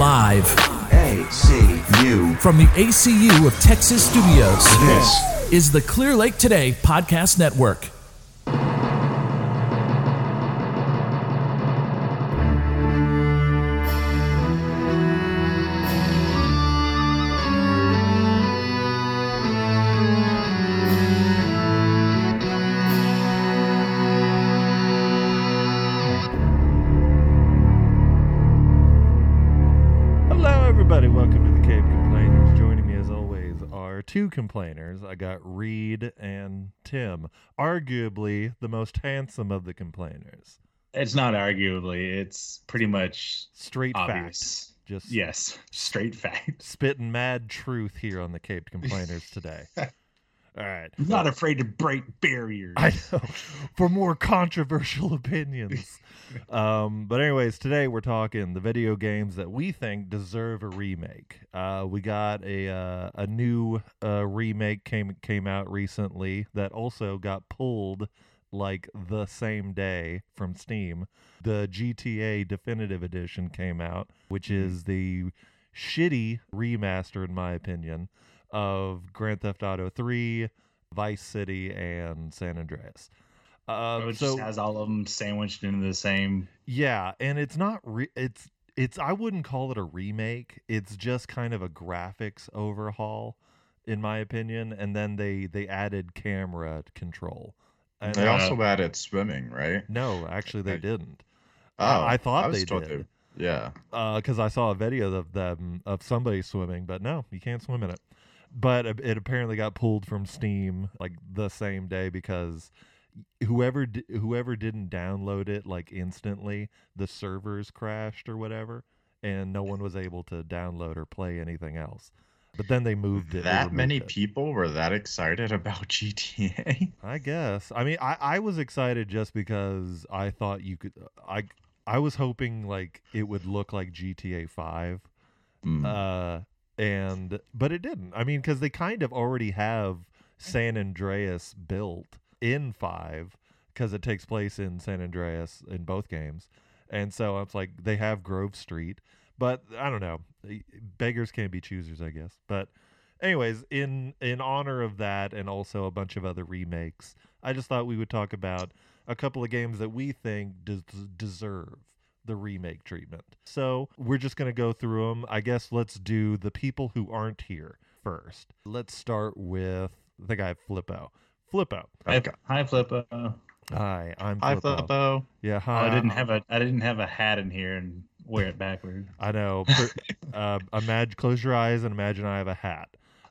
Live ACU. from the ACU of Texas Studios This is the Clear Lake Today Podcast Network. Complainers. I got Reed and Tim, arguably the most handsome of the complainers. It's not arguably. It's pretty much Straight fact. obvious. Just Yes, straight fact. spitting mad truth here on the Cape Complainers today. All right. I'm not afraid to break barriers. I know. For more controversial opinions. Um, but anyways, today we're talking the video games that we think deserve a remake. Uh, we got a uh, a new uh, remake came came out recently that also got pulled like the same day from Steam. The GTA Definitive Edition came out, which is the shitty remaster, in my opinion, of Grand Theft Auto 3, Vice City, and San Andreas. Uh, So it so just has all of them sandwiched into the same. yeah, and it's not re- it's it's I wouldn't call it a remake. It's just kind of a graphics overhaul in my opinion, and then they they added camera control. And They Uh, also added swimming, right? no, actually they didn't. Oh, I, I thought was they did. to. Yeah. because I saw a video of them of somebody swimming, but no, you can't swim in it. But it it apparently got pulled from Steam like the same day because whoever di- whoever didn't download it like instantly, the servers crashed or whatever, and no one was able to download or play anything else. But then they moved it. That many it. people were that excited about GTA? I guess. I mean, I, I was excited just because I thought you could. I I was hoping like it would look like GTA Five, Mm. uh, and but it didn't. I mean, because they kind of already have San Andreas built in Five, because it takes place in San Andreas in both games, and so it's like they have Grove Street. But I don't know. Beggars can't be choosers, I guess. But anyways, in in honor of that and also a bunch of other remakes, I just thought we would talk about a couple of games that we think des- deserve the remake treatment. So we're just gonna go through them. I guess let's do the people who aren't here first. Let's start with the guy Flippo. Flippo. Hi, Okay. hi Flippo. Oh, Hi, I'm Hi, Flippo. Flippo. Yeah, hi. I didn't have a. I didn't have a hat in here and wear it backwards. I know. Per- uh, imagine, close your eyes and imagine I have a hat.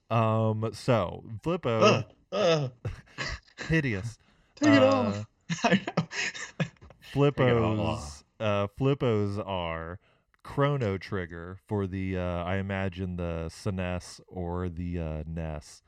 Um, so Flippo, Ugh, ugh. hideous. Take it Uh, off. I know. Flippos, uh, Flippos are Chrono Trigger for the, uh, I imagine the SNES or the uh, NES.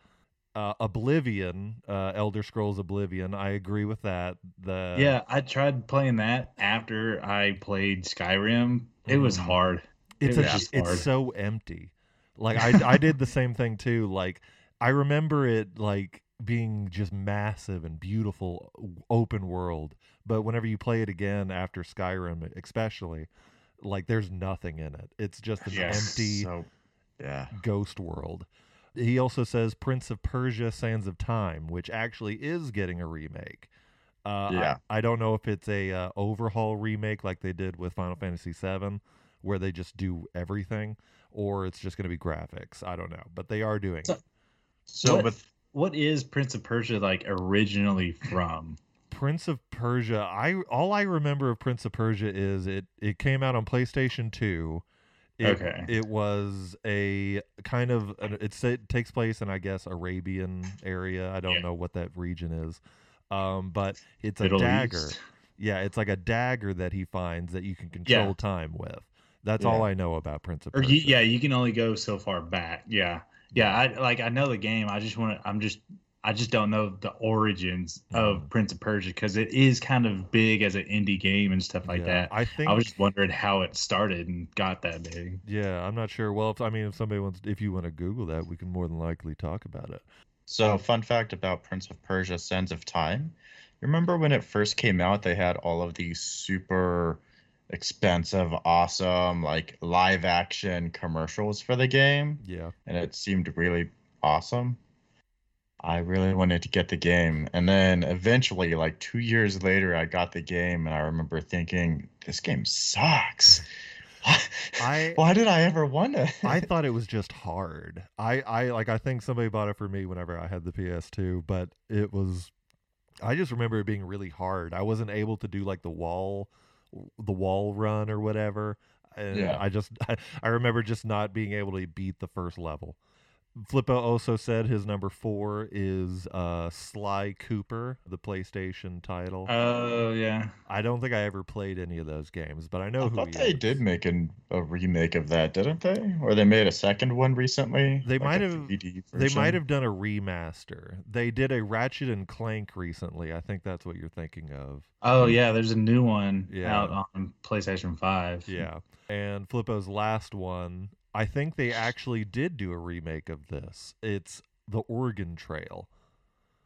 Uh, Oblivion, uh, Elder Scrolls Oblivion. I agree with that. The yeah, I tried playing that after I played Skyrim. It was Mhm. hard. it's It a, just it's hard. so empty. Like I I did the same thing too. Like I remember it like being just massive and beautiful open world, but whenever you play it again after Skyrim especially, like there's nothing in it. It's just an Yes. empty So, yeah. ghost world. He also says Prince of Persia Sands of Time, which actually is getting a remake. Uh, I- Yeah. I, don't know if it's a uh, overhaul remake like they did with Final Fantasy VII, where they just do everything, or it's just going to be graphics. I don't know, but they are doing So- it. So, What- with What is Prince of Persia like originally from? Prince of Persia. I all I remember of Prince of Persia is it it came out on PlayStation Two. It, Okay. It was a kind of it's it takes place in I guess Arabian area. I don't Yeah. know what that region is, um, but it's a Middle dagger. East? Yeah, it's like a dagger that he finds that you can control Yeah. time with. That's Yeah. all I know about Prince of Persia. you, yeah, you can only go so far back. Yeah, yeah. I like. I know the game. I just want to. I'm just. I just don't know the origins of Mhm. Prince of Persia because it is kind of big as an indie game and stuff like Yeah, that. I think I was just wondering how it started and got that big. Yeah, I'm not sure. Well, if I mean, if somebody wants, if you want to Google that, we can more than likely talk about it. So, fun fact about Prince of Persia: Sands of Time. Remember when it first came out? They had all of these super expensive, awesome, like live action commercials for the game, Yeah. and it seemed really awesome. I really wanted to get the game. And then eventually, like two years later, I got the game, and I remember thinking, this game sucks. I- Why did I ever want it? I thought it was just hard. I, I like I think somebody bought it for me whenever I had the PS2, but it was I just remember it being really hard. I wasn't able to do like the wall the wall run or whatever. And Yeah. I just I, I remember just not being able to beat the first level. Flippo also said his number four is uh, Sly Cooper, the PlayStation title. Oh yeah. I don't think I ever played any of those games, but I know I who thought he they is. did make an, a remake of that, didn't they? Or they made a second one recently? They Like might have- They might have done a remaster. They did a Ratchet and Clank recently. I think that's what you're thinking of. Oh yeah. There's a new one Yeah. out on PlayStation Five. Yeah. And Flippo's last one, I think they actually did do a remake of this. It's The Oregon Trail.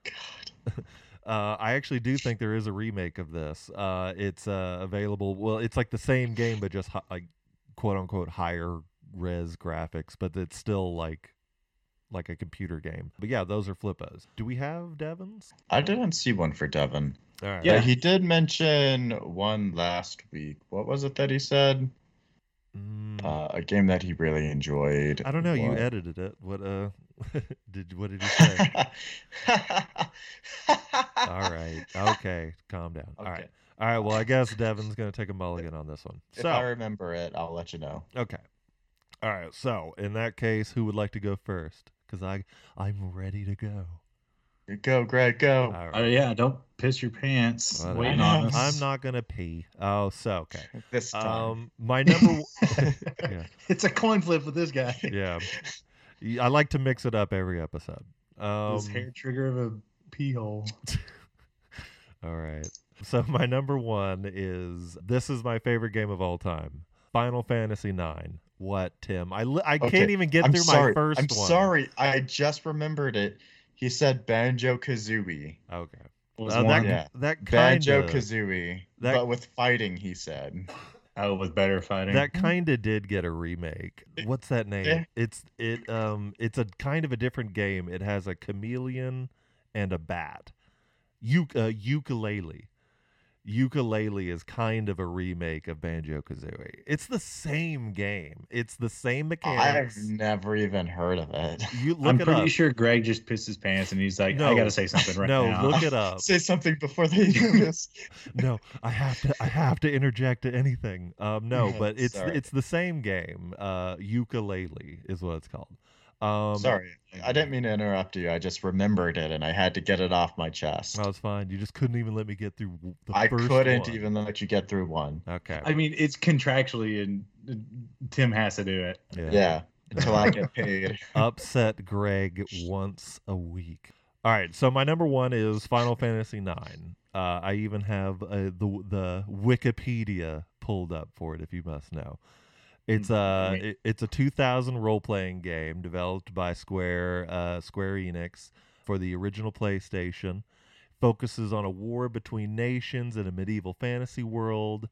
God. Uh, I actually do think there is a remake of this. Uh, it's uh, available. Well, it's like the same game, but just hi- like quote unquote higher res graphics, but it's still like like a computer game. But yeah, those are Flippos. Do we have Devons? I didn't see one for Devin. All right. Yeah. He did mention one last week. What was it that he said? Mm, Uh, a game that he really enjoyed. I don't know. You edited it. What uh did what did you say? All right. Okay. Calm down. All right. All right. Well, I guess Devin's gonna take a mulligan on this one. If So I remember it, I'll let you know. okay. All right. So in that case, who would like to go first? Because I I'm ready to go. Go, Greg, go. All Oh yeah. Don't piss your pants. Well, waiting I on know. us. I'm not gonna pee. Oh, so okay. this time. Um, my number. w- yeah. it's a coin flip with this guy. Yeah. I like to mix it up every episode. Um, this hair trigger of a pee hole. All right. So my number one is this is my favorite game of all time. Final Fantasy IX. What, Tim? I li- I can't even get I'm through sorry. my 1st I'm one. sorry. I just remembered it. He said Banjo Kazooie. Okay. Was Uh, that. Yeah. that kind Banjo Kazooie. that- But with fighting, he said. Oh, with better fighting. that kind of did get a remake. What's that name? Yeah. It's it um it's a kind of a different game. It has a chameleon and a bat. Uk- uh, Yooka-Laylee. Yooka-Laylee is kind of a remake of Banjo Kazooie. It's the same game. It's the same mechanics. I've never even heard of it. You look I'm it pretty up. sure Greg just pissed his pants and he's like, No. I gotta say something right no, now. No, look it up. Say something before they do this. no, I have to. I have to interject to anything. Um, no, but it's Sorry. it's the same game. Uh, Yooka-Laylee is what it's called. Um, Sorry, I didn't mean to interrupt you. I just remembered it and I had to get it off my chest. No, it's fine. You just couldn't even let me get through the I first couldn't one. even let you get through one. Okay. I mean, it's contractually, and Tim has to do it. yeah. Yeah, until I get paid. Upset Greg once a week. All right. So my number one is Final Fantasy IX. Uh, I even have uh, the the Wikipedia pulled up for it, if you must know. It's uh, Right. it- it's a 2000 role playing game developed by Square uh, Square Enix for the original PlayStation. Focuses on a war between nations in a medieval fantasy world.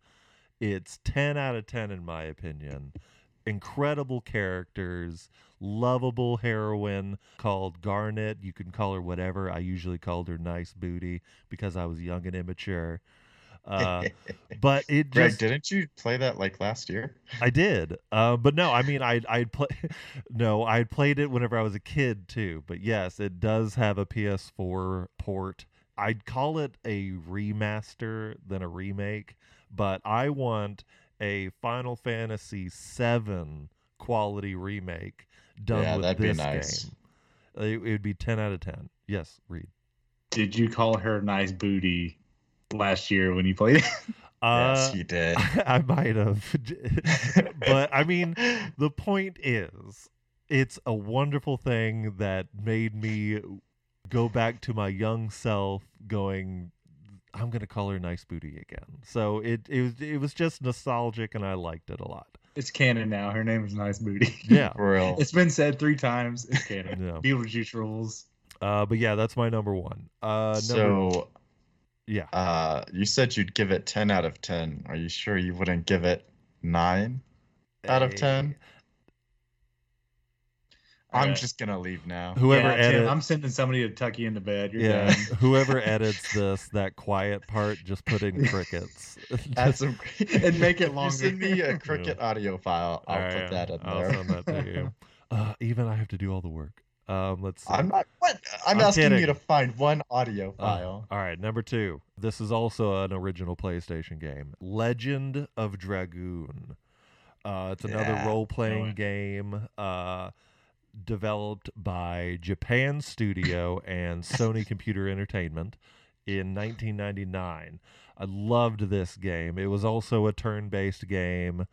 It's 10 out of 10 in my opinion. Incredible characters, lovable heroine called Garnet. You can call her whatever. I usually called her Nice Booty because I was young and immature. Uh, but it Greg, didn't you play that like last year? I did, uh, but no, I mean, I I'd play, no, I played it whenever I was a kid too. But yes, it does have a PS4 port. I'd call it a remaster than a remake, but I want a Final Fantasy VII quality remake done Yeah, with that'd be this nice. game. It, it would be ten out of ten. Yes, Reed. Did you call her nice booty last year when you played it? Uh, yes, you did. I might have, but I mean, the point is it's a wonderful thing that made me go back to my young self going i'm going to call her nice booty again so it, it was it was just nostalgic and i liked it a lot It's canon now. Her name is Nice Booty. yeah For real. It's been said three times. It's canon. Yeah. Beetlejuice rules. uh but yeah that's my number one uh number so Yeah. Uh, you said you'd give it 10 out of 10. Are you sure you wouldn't give it 9 out of 10? I'm Alright. just going to leave now. Whoever yeah, Tim, I'm sending somebody to tuck you into bed. You're yeah, done. whoever edits this, that quiet part, just put in crickets. Add some And make it If longer. You send me a cricket audio file. I'll All put right, that in I'll there. send that to you. Uh, even I have to do all the work. Um, let's see. I'm not. What? I'm, I'm asking kidding. you to find one audio Uh, file. all right, number two. This is also an original PlayStation game. Legend of Dragoon. Uh, it's another Yeah, role-playing game uh, developed by Japan Studio and Sony Computer Entertainment in 1999. I loved this game. It was also a turn based game,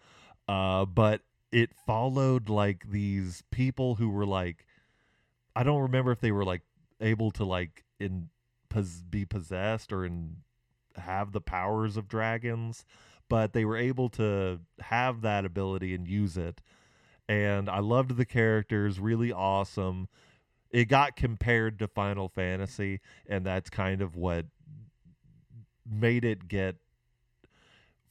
uh, but it followed like these people who were like, I don't remember if they were like able to like in pos- be possessed or in have the powers of dragons, but they were able to have that ability and use it. And I loved the characters, really awesome. It got compared to Final Fantasy, and that's kind of what made it get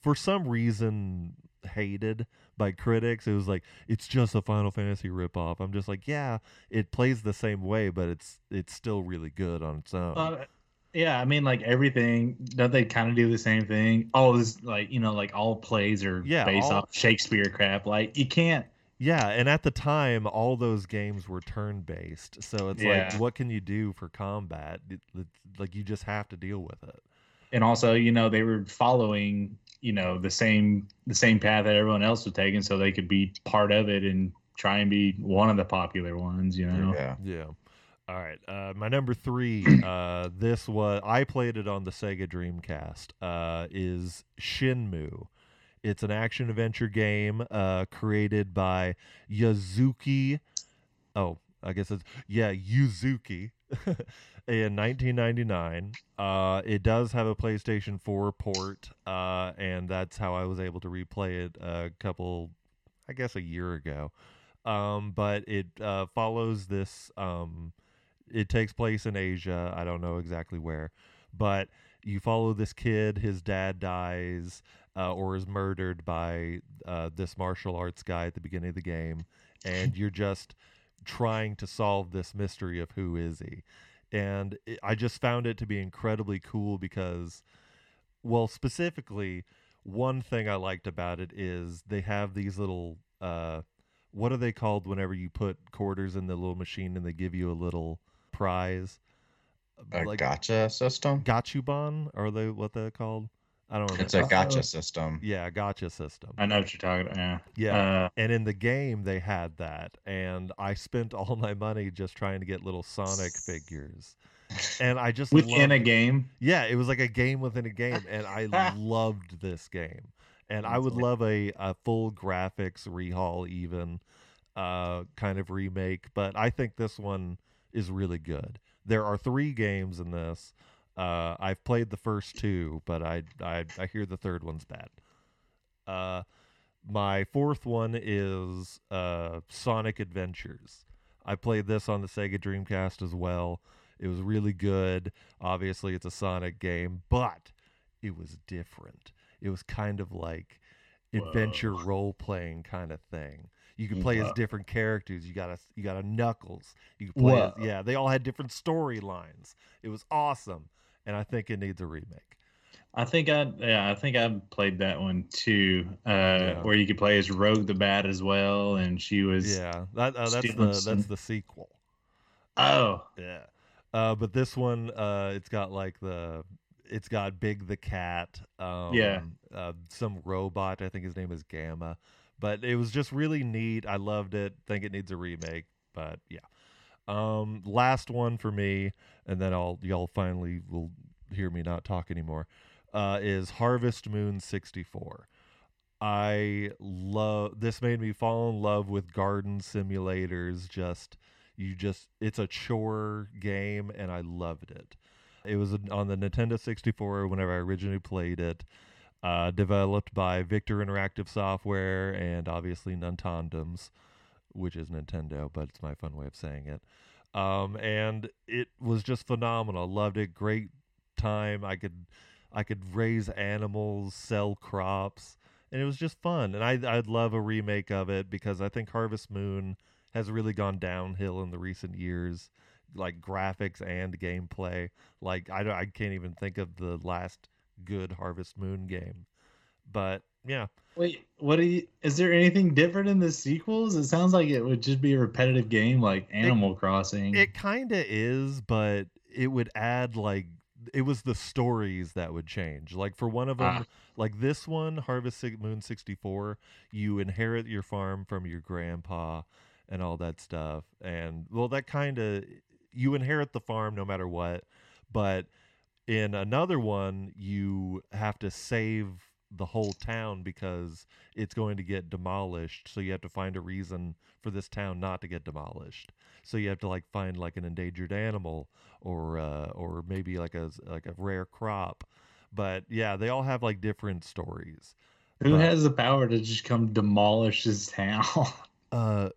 for some reason hated by critics. It was like it's just a Final Fantasy ripoff. I'm just like, yeah, it plays the same way, but it's it's still really good on its own. Uh, yeah, I mean, like everything. Don't they kind of do the same thing? All this, like you know, like all plays are Yeah, based all- off Shakespeare crap. Like you can't. Yeah, and at the time, all those games were turn based, so it's Yeah. like, what can you do for combat? It- like you just have to deal with it. And also, you know, they were following, you know, the same the same path that everyone else was taking, so they could be part of it and try and be one of the popular ones. You know. Yeah. Yeah. All right. Uh, my number three. Uh, this was I played it on the Sega Dreamcast. Uh, is Shenmue. It's an action adventure game uh, created by Yazuki. Oh, I guess it's yeah Yuzuki. in 1999, uh, it does have a PlayStation 4 port, uh, and that's how I was able to replay it a couple, I guess, a year ago. Um, but it uh, follows this. Um, it takes place in Asia. I don't know exactly where, but you follow this kid. His dad dies uh, or is murdered by uh, this martial arts guy at the beginning of the game, and you're just trying to solve this mystery of who is he. And it, I just found it to be incredibly cool because, well, specifically, one thing I liked about it is they have these little. Uh, what are they called whenever you put quarters in the little machine and they give you a little prize? A like gotcha system. Gachapon? Are they what they're called? I don't remember. It's a gotcha system. yeah, gotcha system. I know what you're talking about. Yeah. Yeah. Uh, and in the game they had that and I spent all my money just trying to get little Sonic figures. And I just within a loved- game. Yeah, it was like a game within a game and I loved this game. And I would awesome. love a, a full graphics rehaul even uh kind of remake, but I think this one is really good. There are 3 games in this. Uh I've played the first two, but I I I hear the third one's bad. Uh my fourth one is uh Sonic Adventures. I played this on the Sega Dreamcast as well. It was really good. Obviously, it's a Sonic game, but it was different. It was kind of like adventure role playing kind of thing. You could play as different characters. You got a you got a Knuckles. You could play as, yeah. They all had different storylines. It was awesome, and I think it needs a remake. I think I yeah I think I played that one too, uh, Yeah. where you could play as Rouge the Bat as well, and she was Yeah, that uh, that's the Stevenson. that's the sequel. oh Yeah. Uh, but this one, uh, it's got like the, it's got Big the cat. Um, Yeah. Uh, some robot. I think his name is Gamma. But it was just really neat. I loved it. Think it needs a remake. But yeah. Um, last one for me, and then I'll y'all finally will hear me not talk anymore. Uh, is Harvest Moon sixty four. I love this made me fall in love with garden simulators just you just it's a chore game and I loved it. It was on the Nintendo 64 whenever I originally played it. Uh, developed by Victor Interactive Software and obviously Nintendoms, which is Nintendo, but it's my fun way of saying it. Um, and it was just phenomenal. Loved it. Great time. I could I could raise animals, sell crops, and it was just fun. And I I'd love a remake of it because I think Harvest Moon has really gone downhill in the recent years, like graphics and gameplay. Like I I can't even think of the last good Harvest Moon game. But yeah, Wait, what do you? Is there anything different in the sequels? It sounds like it would just be a repetitive game like Animal Crossing. It kind of is, but it would add like it was the stories that would change. Like for one of them, Ah. like this one, Harvest Moon 64, you inherit your farm from your grandpa and all that stuff. And well, that kind of you inherit the farm no matter what, but in another one, you have to save the whole town because it's going to get demolished. So you have to find a reason for this town not to get demolished. So you have to like find like an endangered animal or uh, or maybe like a like a rare crop. But yeah, they all have like different stories. Who but- has the power to just come demolish his town? Uh,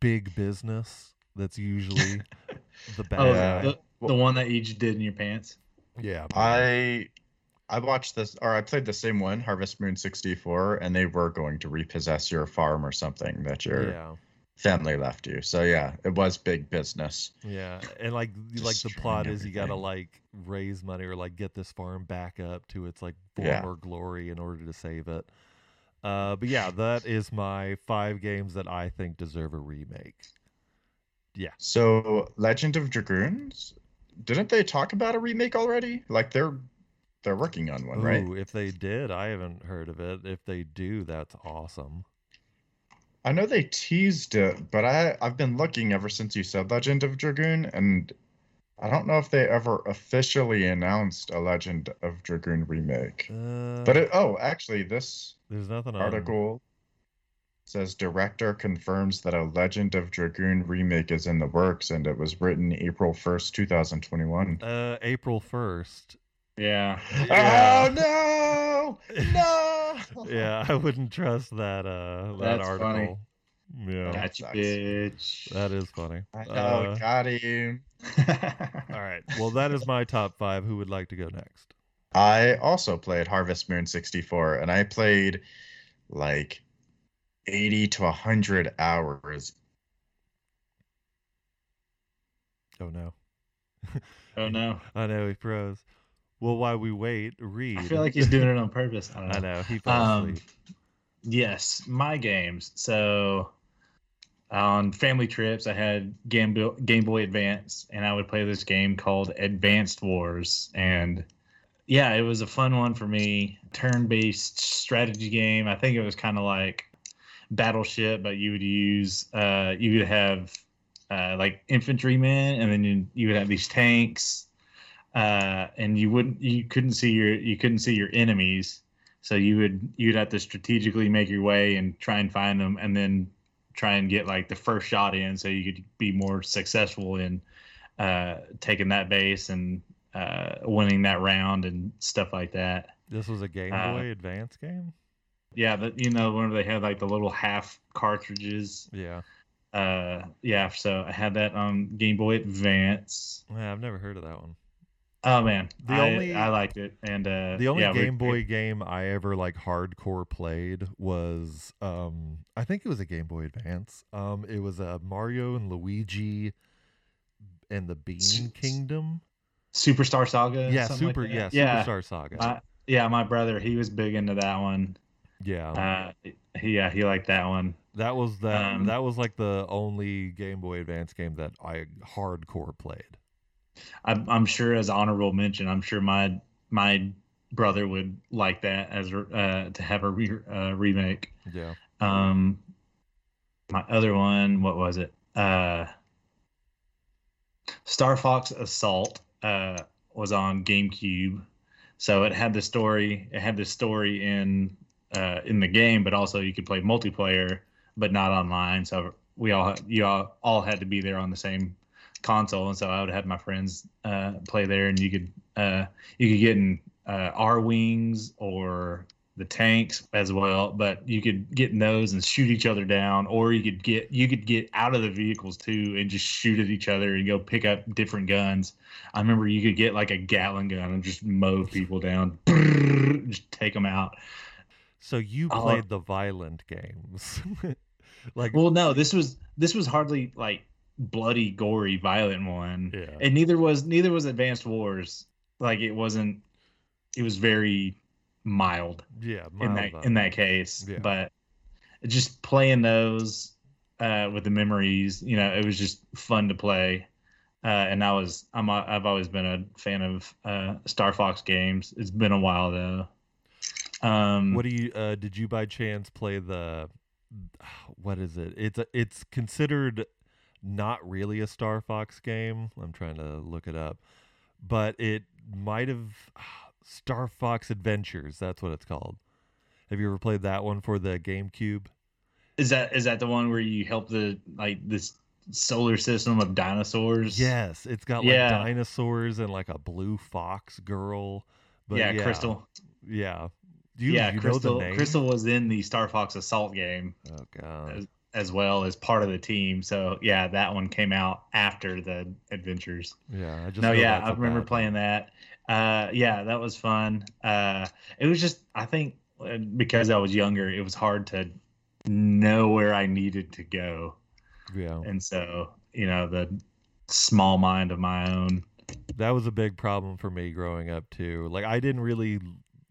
big business. That's usually the bad oh, guy. the, the one that you just did in your pants. Yeah, I I watched this or I played the same one, Harvest Moon 64, and they were going to repossess your farm or something that your yeah. family left you. So yeah, it was big business. Yeah, and like like the plot Destroying is you got to like raise money or like get this farm back up to its like Yeah. former glory in order to save it. Uh, but yeah, that is my five games that I think deserve a remake. Yeah. So Legend of Dragoons, didn't they talk about a remake already? Like they're they're working on one, right? If they did, I haven't heard of it. If they do, that's awesome. I know they teased it, but I I've been looking ever since you said Legend of Dragoon, and I don't know if they ever officially announced a Legend of Dragoon remake. Uh, But it, oh, actually, this there's nothing on. Article says director confirms that a Legend of Dragoon remake is in the works, and it was written April first, two thousand twenty-one. Uh, April first. Yeah. Yeah. Oh no! No! yeah, I wouldn't trust that. Uh, that That's article. funny. Yeah, That Gotcha, bitch. that is funny. I know, Uh, got him. all right. Well, that is my top five. Who would like to go next? I also played Harvest Moon 64 and I played like 80 to 100 hours. Oh no. oh no. I know he froze. Well, while we wait, Reed. I feel like he's doing it on purpose. I don't know. I know he Um. Yes, my games. So on family trips, I had Game Boy, Game Boy Advance, and I would play this game called Advanced Wars. And yeah, it was a fun one for me. Turn-based strategy game. I think it was kind of like Battleship, but you would use uh, you would have uh, like infantrymen, and then you, you would have these tanks, uh, and you wouldn't you couldn't see your you couldn't see your enemies. So you would you'd have to strategically make your way and try and find them, and then try and get like the first shot in, so you could be more successful in uh, taking that base and uh, winning that round and stuff like that. This was a Game uh, Boy Advance game. Yeah, but you know, whenever they had like the little half cartridges. Yeah. Uh, yeah, so I had that on Game Boy Advance. Yeah, I've never heard of that one. Oh man, The I, only- I liked it, and uh, The only yeah, we- Game Boy game I ever like hardcore played was um I think it was a Game Boy Advance. Um it was a Mario and Luigi and the Bean S- Kingdom. Superstar Saga. Yeah, something like Super yeah, Superstar Saga. My, yeah, my brother, he was big into that one. Yeah. Uh, he, yeah, he liked that one. that was that um, that was like the only Game Boy Advance game that I hardcore played. I'm, I'm sure, as honorable mention, I'm sure my my brother would like that as uh, to have a re, uh, remake. Yeah. Um, my other one, what was it? Uh, Star Fox Assault uh, was on GameCube, so it had the story. It had the story in uh, in the game, but also you could play multiplayer, but not online. So we all you all, all had to be there on the same console, and so I would have my friends uh, play there, and you could uh, you could get in uh, Arwings or the tanks as well, but you could get in those and shoot each other down, or you could get you could get out of the vehicles too and just shoot at each other and go pick up different guns. I remember you could get like a Gatling gun and just mow people down, just take them out. So you Oh. played the violent games, like Well, no, this was this was hardly like bloody, gory, violent one, yeah, and neither was neither was Advanced Wars. Like it wasn't. It was very mild. yeah, in that violent. in that case. Yeah. But just playing those uh, with the memories, you know, it was just fun to play. Uh, and I was I'm I've always been a fan of uh, Star Fox games. It's been a while though. Um, What do you uh did you by chance play the what is it? It's a, it's considered not really a Star Fox game. I'm trying to look it up. But it might have Star Fox Adventures, that's what it's called. Have you ever played that one for the GameCube? is that is that the one where you help the like this solar system of dinosaurs? Yes, it's got like Yeah. dinosaurs and like a blue fox girl. But yeah, yeah, Krystal. Yeah. You, yeah, you Krystal. know the name? Krystal was in the Star Fox Assault game. Oh god. as well as part of the team. So yeah, that one came out after the adventures. Yeah, I just no, yeah, I remember bad playing that. Uh, yeah, that was fun. Uh, it was just I think uh, because I was younger, it was hard to know where I needed to go, Yeah. and so you know the small mind of my own. that was a big problem for me growing up too. Like I didn't really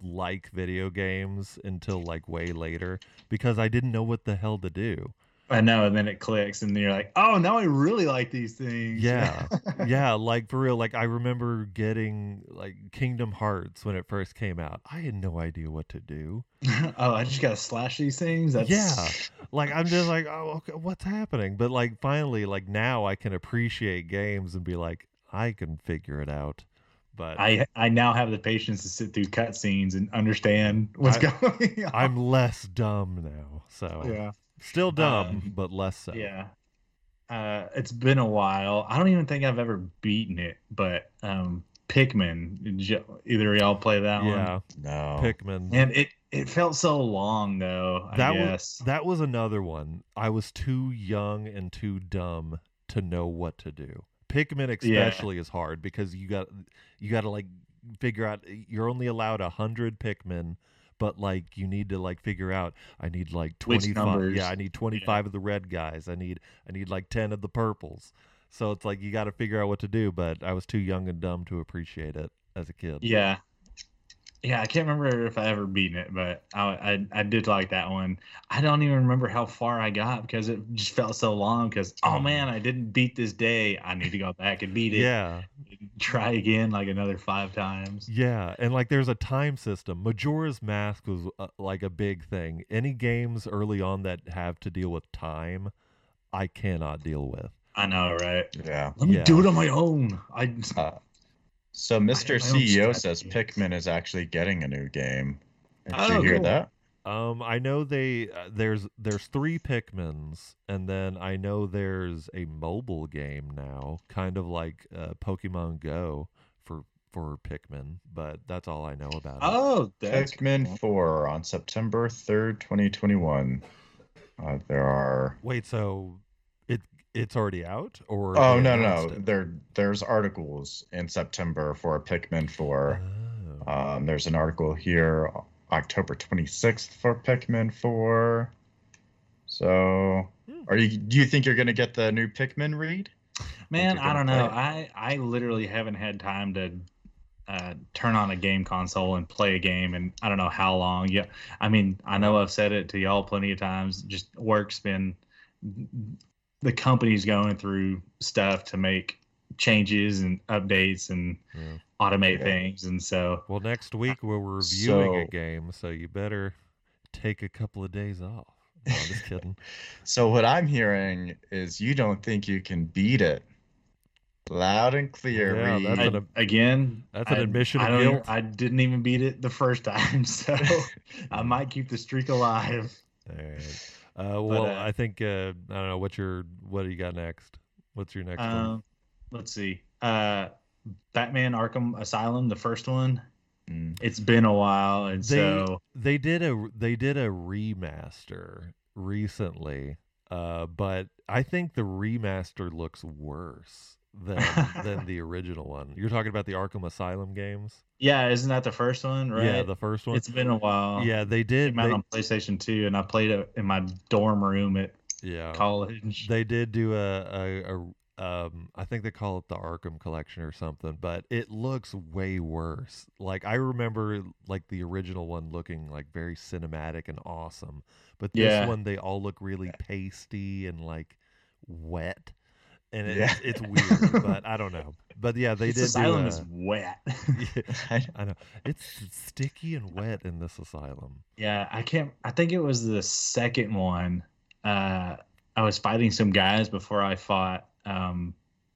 like video games until like way later because I didn't know what the hell to do. I know, and then it clicks, and you're like, oh, now I really like these things. Yeah. yeah, like for real, like I remember getting like Kingdom Hearts when it first came out. I had no idea what to do. oh, I just gotta slash these things. That's Yeah. Like I'm just like, "Oh, okay, what's happening?" But like finally like now I can appreciate games and be like, I can figure it out. But I I now have the patience to sit through cutscenes and understand what's I- going on. I'm less dumb now. So yeah still dumb, Um, but less so. yeah. Uh, it's been a while. I don't even think I've ever beaten it, but um, Pikmin. You, either of y'all play that Yeah, one? Yeah. No. Pikmin. And it it felt so long though. I that guess. was that was another one. I was too young and too dumb to know what to do. Pikmin especially is hard because you got you got to like figure out you're only allowed a hundred Pikmin, but like you need to like figure out I need like twenty five. Yeah, I need twenty five of the red guys. I need I need like ten of the purples. So it's like you got to figure out what to do. But I was too young and dumb to appreciate it as a kid. Yeah. Yeah, I can't remember if I ever beaten it, but I, I I did like that one. I don't even remember how far I got because it just felt so long. Because oh man, I didn't beat this day. I need to go back and beat it. Yeah. Try again like another five times. Yeah, and like there's a time system. Majora's Mask was uh, like a big thing. Any games early on that have to deal with time, I cannot deal with. I know, right? Yeah. Let me Yeah. do it on my own. I Uh, so Mr. have my own CEO says strategies. Pikmin is actually getting a new game. Did Oh, you hear cool. that? Um, I know they uh, there's there's three Pikmins, and then I know there's a mobile game now, kind of like uh, Pokemon Go for for Pikmin, but that's all I know about it. oh, that's Pikmin cool. 4 on September 3rd, 2021. Uh, there are. Wait, so it it's already out, or Oh no no! it? There there's articles in September for Pikmin 4. Oh. Um, there's an article here, October 26th for Pikmin 4. So, Hmm. are you? Do you think you're gonna get the new Pikmin Reed? Man, I don't know. play I I literally haven't had time to uh, turn on a game console and play a game, and I don't know how long. Yeah, I mean, I know I've said it to y'all plenty of times. Just work's been the company's going through stuff to make changes and updates and Yeah. automate Yeah. things, and so Well, next week we're reviewing a game, so you better take a couple of days off. No, I'm just kidding. So what I'm hearing is you don't think you can beat it. Loud and clear, Yeah, Reed. that's I, an- again, that's an I- admission I of guilt. I didn't even beat it the first time, so I might keep the streak alive. All right. Uh, well, uh, I think uh, I don't know what's your what do you got next? What's your next one? Um, let's see. Uh, Batman Arkham Asylum, the first one. Mm. It's been a while, and They so they did a they did a remaster recently, uh, but I think the remaster looks worse than than the original one. You're talking about the Arkham Asylum games, yeah, isn't that the first one? Right. yeah, the first one. It's been a while. yeah, they It did. came out They, on PlayStation 2, and I played it in my dorm room at yeah, college. they did do a, a, a um I think they call it the Arkham collection or something, but it looks way worse. Like I remember like the original one looking like very cinematic and awesome, but this Yeah. one they all look really pasty and like wet. And it, Yeah. it's weird, but I don't know. But yeah, they this did asylum a, is wet. yeah, I- I know. It's sticky and wet in this asylum. yeah, I can't. I think it was the second one. Uh, I was fighting some guys before I fought um,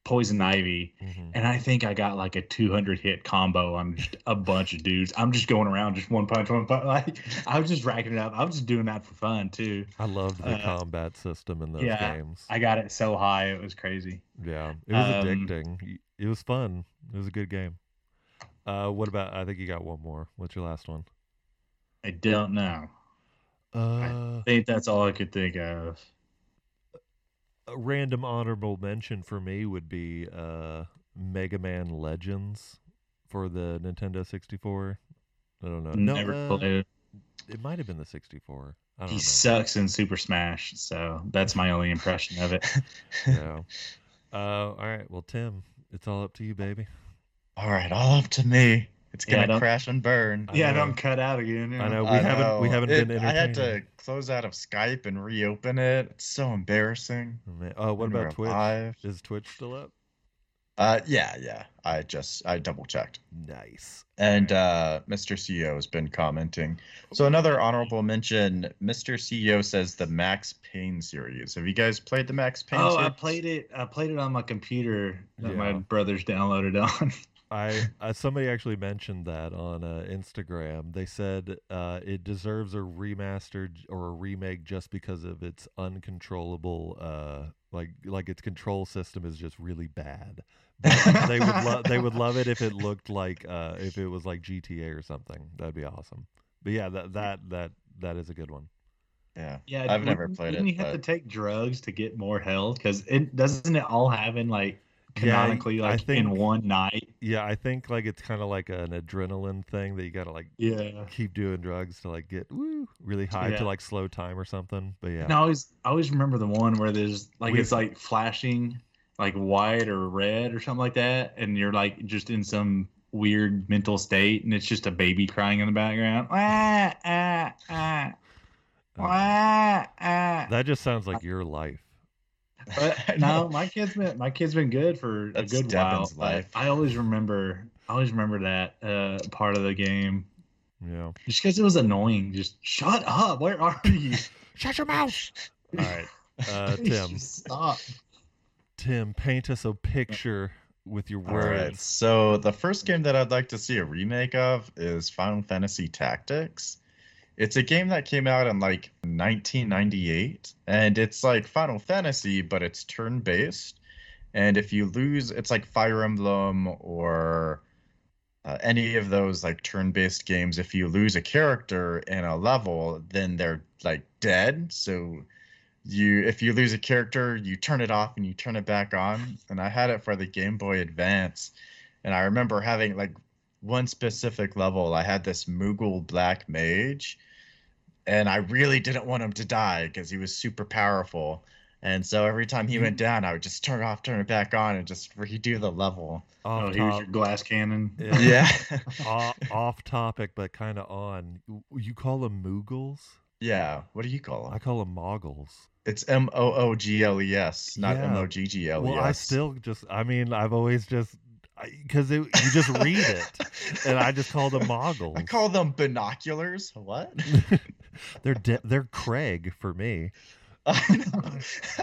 Poison Ivy, Mhm. and I think I got like a 200 hit combo on just a bunch of dudes. I'm just going around, just one punch, one punch. Like I was just racking it up. I was just doing that for fun too. I loved the Uh, combat system in those yeah, games. I got it so high, it was crazy. Yeah, it was Um, addicting. It was fun. It was a good game. Uh, what about? I think you got one more. What's your last one? I don't know. Uh, I think that's all I could think of. A random honorable mention for me would be uh, Mega Man Legends for the Nintendo 64. I don't know. No, Never uh, played it. might have been the 64. I don't He know. sucks in Super Smash, so that's my only impression of it. Yeah. Uh, all right. Well, Tim, it's all up to you, baby. All right, all up to me. It's gonna don't- crash and burn. I yeah, know. don't cut out again. I know we I haven't we know. haven't It- been I had to close out of Skype and reopen it. It's so embarrassing. Oh, man. Oh, what When about Twitch? alive. Is Twitch still up? Uh, yeah, yeah. I just I double checked, Nice. and uh, Mr. CEO has been commenting. So another honorable mention. Mr. CEO says the Max Payne series. Have you guys played the Max Payne? Oh, I played it. I played it on my computer that my brothers downloaded on. I uh, somebody actually mentioned that on uh, Instagram. They said uh, it deserves a remastered or a remake just because of its uncontrollable, uh, like like its control system is just really bad. But they would love they would love it if it looked like uh, if it was like GTA or something. That'd be awesome. But yeah, that that that that is a good one. Yeah. yeah, I've never wouldn't- played wouldn't it, you have to take drugs to get more health? Because it doesn't it all happen like Yeah, canonically, I like in one night. Yeah, I think like it's kind of like an adrenaline thing that you gotta like Yeah. keep doing drugs to like get woo really high Yeah. to like slow time or something. But yeah, And I always, I always remember the one where there's like We- it's like flashing, like white or red or something like that, and you're like just in some weird mental state, and it's just a baby crying in the background. Ah, ah, ah, Uh, ah, ah. that just sounds like your life. But no, my kid's been my kid's been good for That's a good Devin's while. life. I, I always remember, I always remember that uh, part of the game, Yeah. just because it was annoying. Just shut up. Where are you? Shut your mouth. All right, uh, Tim. Stop. Tim, paint us a picture with your words. right. So the first game that I'd like to see a remake of is Final Fantasy Tactics. It's a game that came out in like 1998, and it's like Final Fantasy, but it's turn-based. And if you lose, it's like Fire Emblem or uh, any of those like turn-based games. If you lose a character in a level, then they're like dead. So you if you lose a character you turn it off and you turn it back on and i had it for the game boy advance and i remember having like one specific level i had this moogle black mage and i really didn't want him to die because he was super powerful and so every time he went mm-hmm. down i would just turn off turn it back on and just redo the level Off, Oh, here's top- your glass cannon. yeah, yeah off, off topic, but kind of on. You- You call them Moogles? yeah what do you call them? I call them Moggles. it's m-o-o-g-l-e-s not Yeah. m-o-g-g-l-e-s Well, I still just. I mean, I've always just because you just read it, and I just call them Moggles. I call them binoculars. What? they're de- they're Craig for me. I know.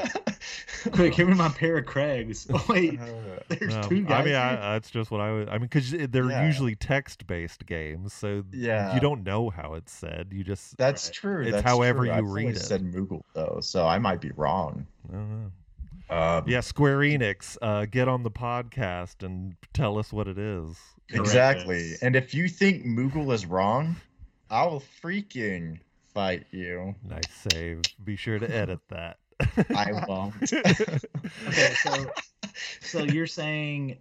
Quick, give me my pair of Craigs. Oh, wait, Uh, there's No, two guys. I mean, here? I, that's just what I would. I mean, because they're Yeah. usually text-based games, so Yeah. you don't know how it's said. You just That's Right. true. It's that's however true. you I've read it. Said Moogle though, so I might be wrong. I don't know. Um, Yeah, Square Enix, uh, get on the podcast and tell us what it is. exactly. Correct. And if you think Moogle is wrong, I'll freaking fight you. Nice save. Be sure to edit that. I won't. Okay, so so you're saying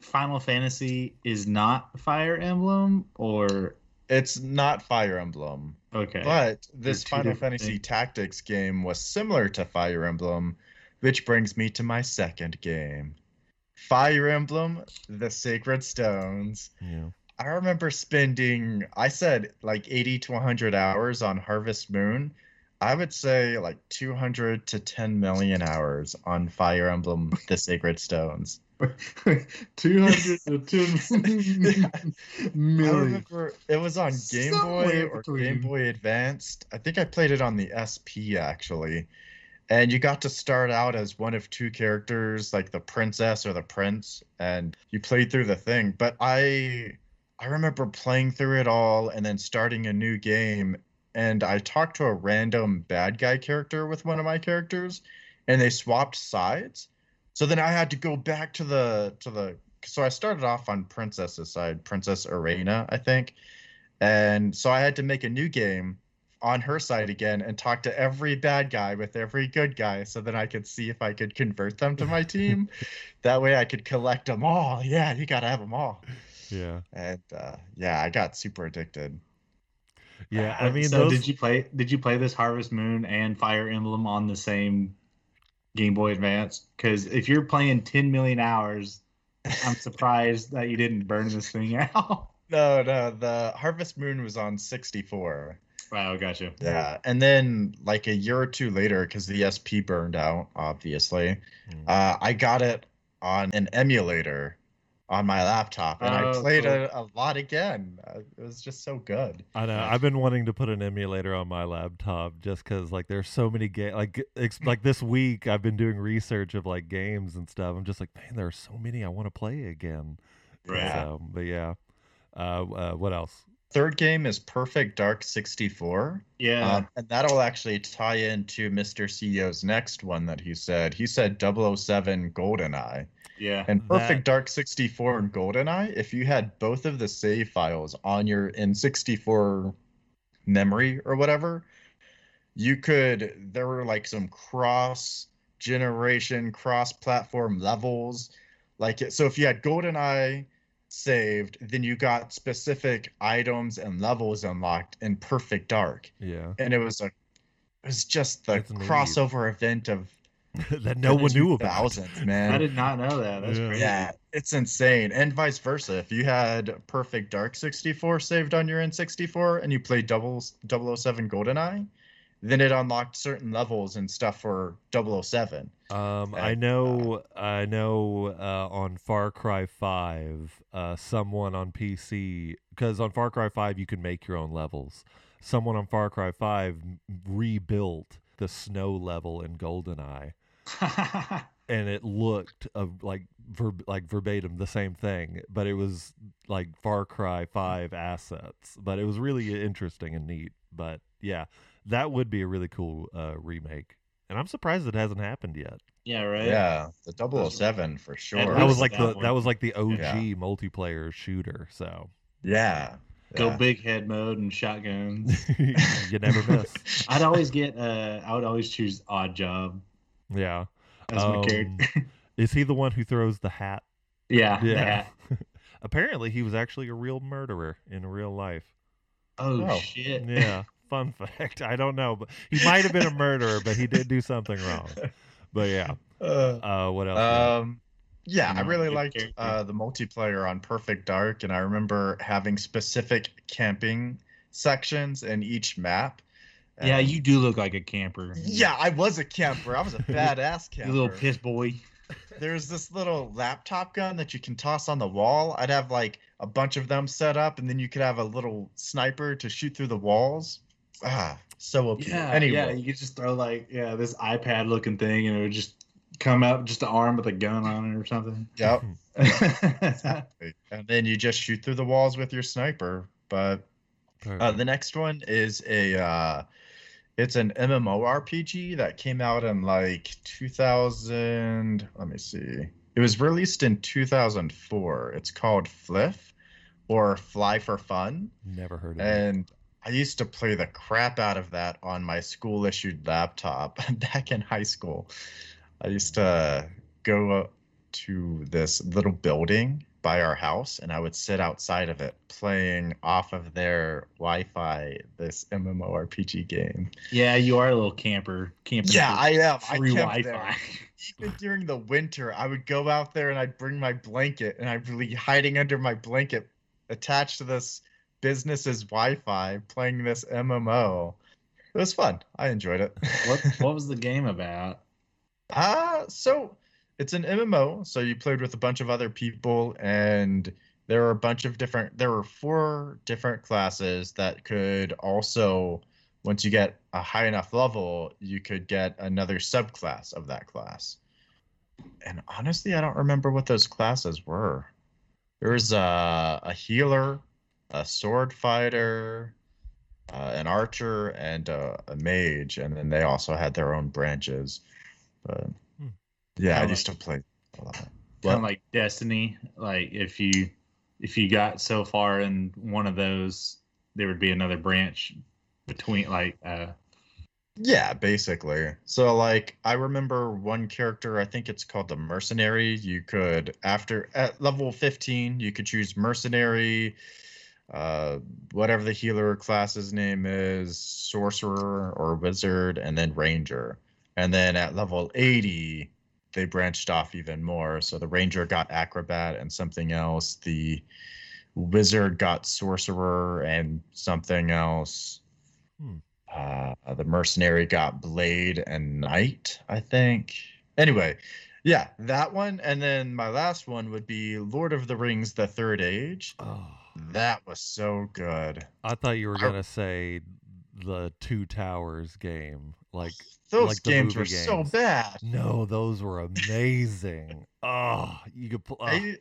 Final Fantasy is not Fire Emblem or it's not Fire Emblem. okay. But this Final Fantasy things. Tactics game was similar to Fire Emblem, which brings me to my second game. Fire Emblem, The Sacred Stones. yeah. I remember spending, I said like 80 to 100 hours on Harvest Moon. I would say like 200 to 10 million hours on Fire Emblem, The Sacred Stones. 200 to 10 million. I remember it was on Game Boy or between. Game Boy Advanced. I think I played it on the SP actually. And you got to start out as one of two characters, like the princess or the prince, and you played through the thing. But I I remember playing through it all and then starting a new game and I talked to a random bad guy character with one of my characters and they swapped sides. So then I had to go back to the to the so I started off on Princess's side, Princess Arena, I think. And so I had to make a new game on her side again and talk to every bad guy with every good guy so that I could see if I could convert them to my team. that way I could collect them all. Yeah, you got to have them all. Yeah. And uh, yeah, I got super addicted. Yeah. I mean, so those, did you play did you play this Harvest Moon and Fire Emblem on the same Game Boy Advance? Because if you're playing 10 million hours, I'm surprised that you didn't burn this thing out. No, no, the Harvest Moon was on 64. Wow, gotcha. Yeah, and then like a year or two later, because the SP burned out, obviously, Mm. uh, I got it on an emulator on my laptop, and I Oh, played cool. it a lot again. Uh, It was just so good. I know. I've been wanting to put an emulator on my laptop just because, like, there's so many games. Like, ex- like this week, I've been doing research of like games and stuff. I'm just like, man, there are so many I want to play again. Yeah. So, but yeah. Uh, uh, what else? Third game is Perfect Dark 64. Yeah. Um, and that'll actually tie into Mr. CEO's next one that he said. He said 007 GoldenEye. yeah. And Perfect That- Dark 64 and GoldenEye, if you had both of the save files on your N64 memory or whatever, you could, there were like some cross generation, cross platform levels. Like, so if you had GoldenEye saved, then you got specific items and levels unlocked in Perfect Dark. Yeah. And it was a, it was just the That's neat. crossover event of that no one knew about. thousands, man. I did not know that. That's Yeah. crazy. Yeah, it's insane. And vice versa. If you had Perfect Dark 64 saved on your N64 and you played double 007 GoldenEye, then it unlocked certain levels and stuff for 007. Um, I And, know, I know. Uh, on Far Cry Five, uh, someone on PC, because on Far Cry Five you can make your own levels. Someone on Far Cry Five rebuilt the snow level in GoldenEye, and it looked uh, like verb- like verbatim the same thing, but it was like Far Cry Five assets. But it was really interesting and neat. But yeah, that would be a really cool uh, remake, and I'm surprised it hasn't happened yet. yeah, right. Yeah, the 007 for sure. At That was like that the one. that was like the OG Yeah. multiplayer shooter. So yeah. Go yeah. big head mode and shotguns. you never miss. I'd always get. Uh, I would always choose Oddjob Yeah. as my Um, character. Is he the one who throws the hat? yeah. Yeah. Yeah. Apparently, he was actually a real murderer in real life. Oh, Oh. shit. Yeah. Fun fact. I don't know, but he might have been a murderer, but he did do something wrong. But yeah. Uh, Uh, what else? do you got? Um, yeah, I really liked uh, the multiplayer on Perfect Dark, and I remember having specific camping sections in each map. Yeah, you do look like a camper. Yeah, I was a camper. I was a badass You camper. little piss boy. There's this little laptop gun that you can toss on the wall. I'd have like a bunch of them set up, and then you could have a little sniper to shoot through the walls. Ah, so OP. Yeah. anyway, Yeah. You could just throw like yeah this iPad looking thing, and it would just come up just an arm with a gun on it or something. yep. exactly. And then you just shoot through the walls with your sniper. But Uh, the next one is a uh, It's an MMORPG that came out in like 2000. Let me see. It was released in 2004. It's called Flyff or Fly for Fun. Never heard of it. And I used to play the crap out of that on my school issued laptop back in high school. I used to go up to this little building by our house and I would sit outside of it playing off of their Wi Fi this MMORPG game. Yeah, you are a little camper. Camping Yeah, I am. Free Wi-Fi. Even during the winter, I would go out there and I'd bring my blanket and I'd be hiding under my blanket attached to this business's Wi-Fi playing this MMO. It was fun. I enjoyed it. what What was the game about? Ah, so it's an MMO, so you played with a bunch of other people, and there were a bunch of different. There were four different classes that could also, once you get a high enough level, you could get another subclass of that class. And honestly, I don't remember what those classes were. There was a, a healer, a sword fighter, uh, an archer, and a, a mage, and then they also had their own branches. But Hmm. yeah, I Kinda used to play a lot. Kind of like Destiny. Like if you if you got so far in one of those, there would be another branch between like uh Yeah, basically. So like I remember one character, I think it's called the mercenary. You could after at level 15, you could choose mercenary, uh whatever the healer class's name is, sorcerer or wizard, and then ranger. And then at level 80, they branched off even more. So the ranger got acrobat and something else. The wizard got sorcerer and something else. Hmm. Uh, the mercenary got blade and knight, I think. Anyway, yeah, that one. And then my last one would be Lord of the Rings: The Third Age. Oh, That was so good. I thought you were gonna say the Two Towers game. Like, Those like games were so bad. no, those were amazing. oh, you could. Pl- oh, I,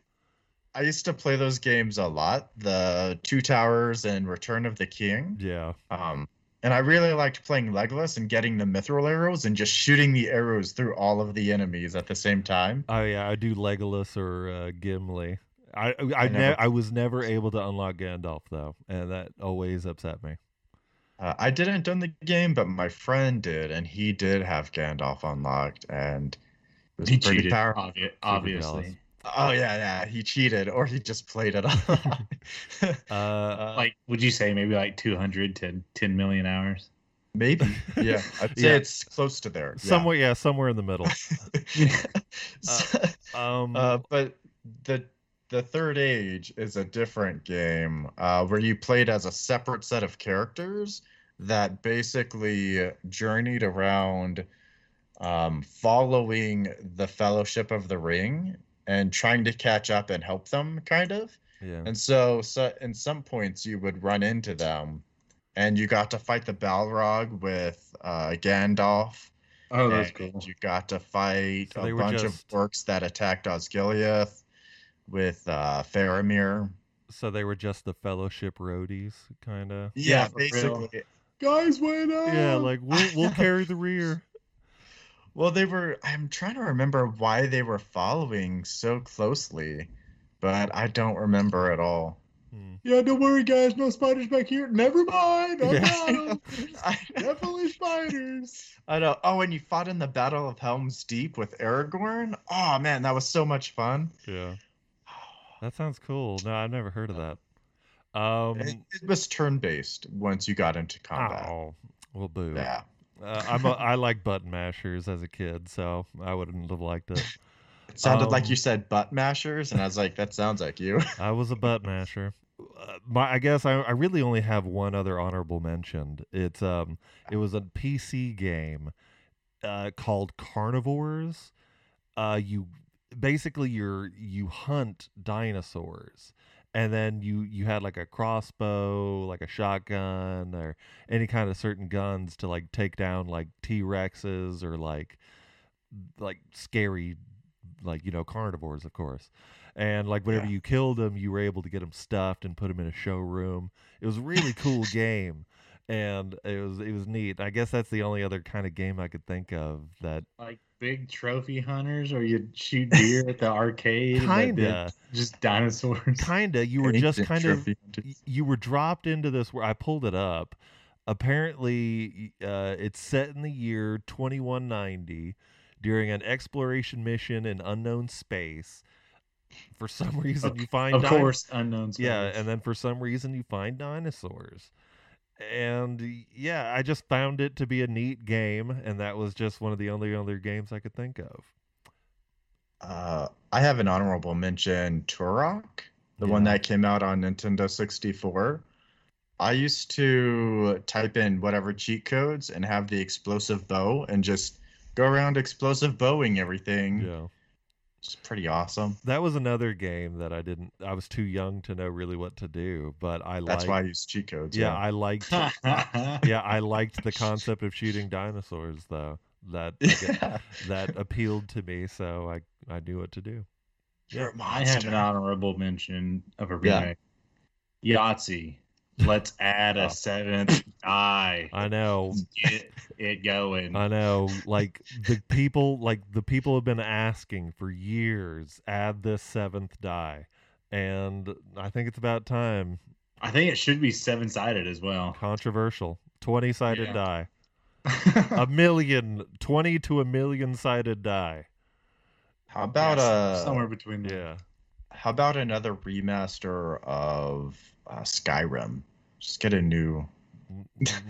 I used to play those games a lot. The Two Towers and Return of the King. yeah. Um, and I really liked playing Legolas and getting the mithril arrows and just shooting the arrows through all of the enemies at the same time. Oh yeah, I do Legolas or uh, Gimli. I I, I, never- ne- I was never able to unlock Gandalf though, and that always upset me. Uh, I didn't done the game, but my friend did, and he did have Gandalf unlocked, and it was he pretty cheated. powerful. obvi- obviously. Oh yeah, yeah, he cheated, or he just played it on. Uh, Uh, Like would you say maybe like two hundred to ten million hours? maybe, yeah, I'd say Yeah. it's close to there. somewhere, yeah, somewhere in the middle. So- Um, Uh, but the the third age is a different game uh, where you played as a separate set of characters that basically journeyed around um, following the Fellowship of the Ring and trying to catch up and help them, kind of. yeah. And so, so in some points, you would run into them, and you got to fight the Balrog with uh, Gandalf. Oh, that's And cool. You got to fight So a bunch just- of orcs that attacked Osgiliath with uh, Faramir. So they were just the Fellowship roadies, kind of. Yeah, Yeah, for real. basically. Guys, wait up! Yeah, like we'll we'll carry the rear. well, they were. I'm trying to remember why they were following so closely, but I don't remember at all. Hmm. Yeah, don't worry, guys. No spiders back here. Never mind. I Yeah. I, Definitely spiders. I know. Oh, and you fought in the Battle of Helm's Deep with Aragorn. Oh man, that was so much fun. Yeah, that sounds cool. No, I've never heard of that. Um, It, it was turn-based once you got into combat. oh, well, boo. Yeah. Uh, I'm a, I like button mashers as a kid, so I wouldn't have liked it. It sounded like Um, you said butt mashers, and I was like, that sounds like you. I was a butt masher. Uh, my, I guess I, I really only have one other honorable mention. It's um, it was a PC game, uh, called Carnivores. Uh, you basically you're you hunt dinosaurs, and then you you had like a crossbow, like a shotgun, or any kind of certain guns to like take down like T Rexes or like like scary like you know carnivores of course and like whenever Yeah. you killed them you were able to get them stuffed and put them in a showroom it was a really cool game and it was it was neat. I guess that's the only other kind of game I could think of that Like big trophy hunters, or you'd shoot deer at the arcade. Kinda. Just dinosaurs. kinda you were just kind of hunters. you were dropped into this where I pulled it up. Apparently, uh, it's set in the year 2190 during an exploration mission in unknown space. For some reason, you find Of dino- course, unknown. yeah, and then for some reason you find dinosaurs. And yeah, I just found it to be a neat game, and that was just one of the only other games I could think of. Uh, I have an honorable mention, Turok, the one that came out on Nintendo 64. I used to type in whatever cheat codes and have the explosive bow and just go around explosive bowing everything. Yeah. It's pretty awesome. That was another game that I didn't. I was too young to know really what to do, but I That's liked. why I use cheat codes. yeah, I liked. yeah. yeah, I liked the concept of shooting dinosaurs, though. That yeah. that appealed to me, so I I knew what to do. You're a I have an honorable mention of a Yeah. remake. Yahtzee. Let's add Oh. a seventh die. I know, Get it going. I know. Like the people, like the people have been asking for years. Add this seventh die, and I think it's about time. I think it should be seven sided as well. Controversial. Twenty sided Yeah. die. A million. Twenty to a million sided die. How about Yes, uh somewhere between there. Yeah. how about another remaster of uh, Skyrim? Just get a new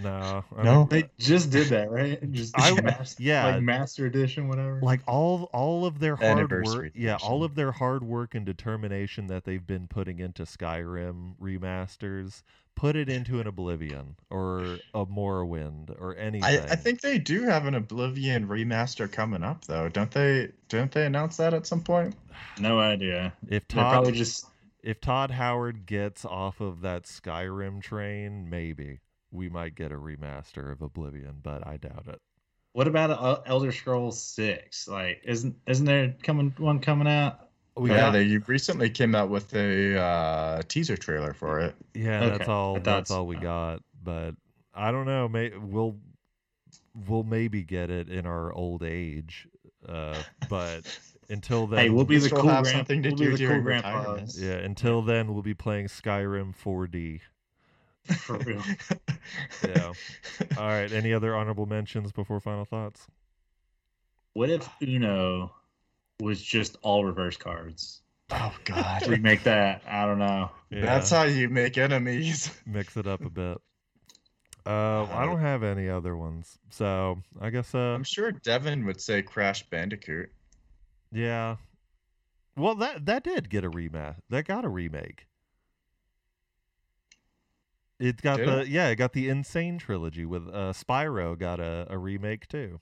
No. I No? mean, They just did that, right? Just I- mas- yeah. like master edition, whatever. like all all of their hard work Anniversary yeah all of their hard work and determination that they've been putting into skyrim remasters put it into an oblivion or a morrowind or anything I, I think they do have an Oblivion remaster coming up though, don't they? Didn't they announce that at some point? no idea. if They're todd probably just if todd howard gets off of that skyrim train maybe we might get a remaster of oblivion but i doubt it What about Elder Scrolls Six? Like, isn't isn't there coming one coming out? we yeah, got they recently came out with a uh, teaser trailer for it. Yeah, Okay, that's all. I That's all we got. But I don't know. May we'll we'll maybe get it in our old age. Uh, but until then, Hey, we'll be we the still cool have grand- something to we'll do the cool during grandpas. retirement. yeah. Until then, we'll be playing Skyrim 4D. For real. Yeah. all right. Any other honorable mentions before final thoughts? What if Uno was just all reverse cards? Oh God. we make that. I don't know. Yeah, That's how you make enemies. mix it up a bit. Uh, I don't have any other ones, so I guess uh, I'm sure Devin would say Crash Bandicoot. Yeah. Well, that that did get a remake. That got a remake. It got Did the it? yeah, it got the N. Sane trilogy with uh Spyro got a, a remake too.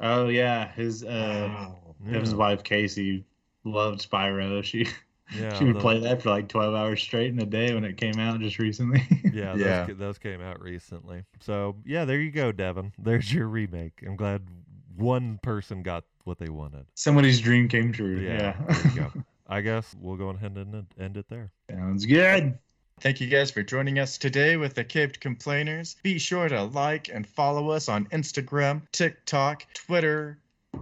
Oh yeah, his uh, Wow. his Yeah. wife Casey loved Spyro. She Yeah, she would the- play that for like twelve hours straight in a day when it came out just recently. Yeah, Yeah. Those, those came out recently. So yeah, there you go, Devin. There's your remake. I'm glad one person got what they wanted. Somebody's dream came true. Yeah, Yeah, there you go. I guess we'll go ahead and end- end it there. sounds good. Thank you guys for joining us today with the Caped Complainers. Be sure to like and follow us on Instagram, TikTok, Twitter,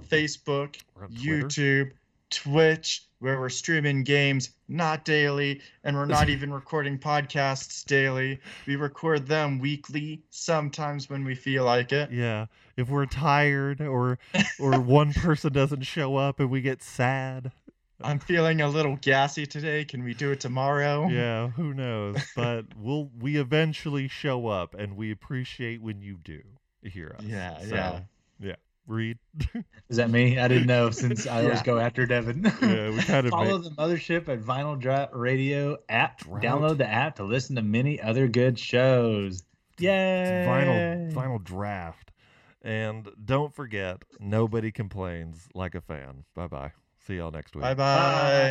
Facebook, Twitter? YouTube, Twitch, where we're streaming games not daily, and we're not even recording podcasts daily. We record them weekly, sometimes when we feel like it. Yeah, if we're tired or or one person doesn't show up and we get sad. I'm feeling a little gassy today. Can we do it tomorrow? Yeah, who knows? But we'll we eventually show up, and we appreciate when you do hear us. Yeah, So, yeah. yeah. Reed. Is that me? I didn't know since I always go after Devin. Yeah, we kind of Follow make- the mothership at Vinyl Drought Radio app. Drought? Download the app to listen to many other good shows. Yay! vinyl vinyl draft. And don't forget, nobody complains like a fan. Bye bye. See y'all next week. Bye bye.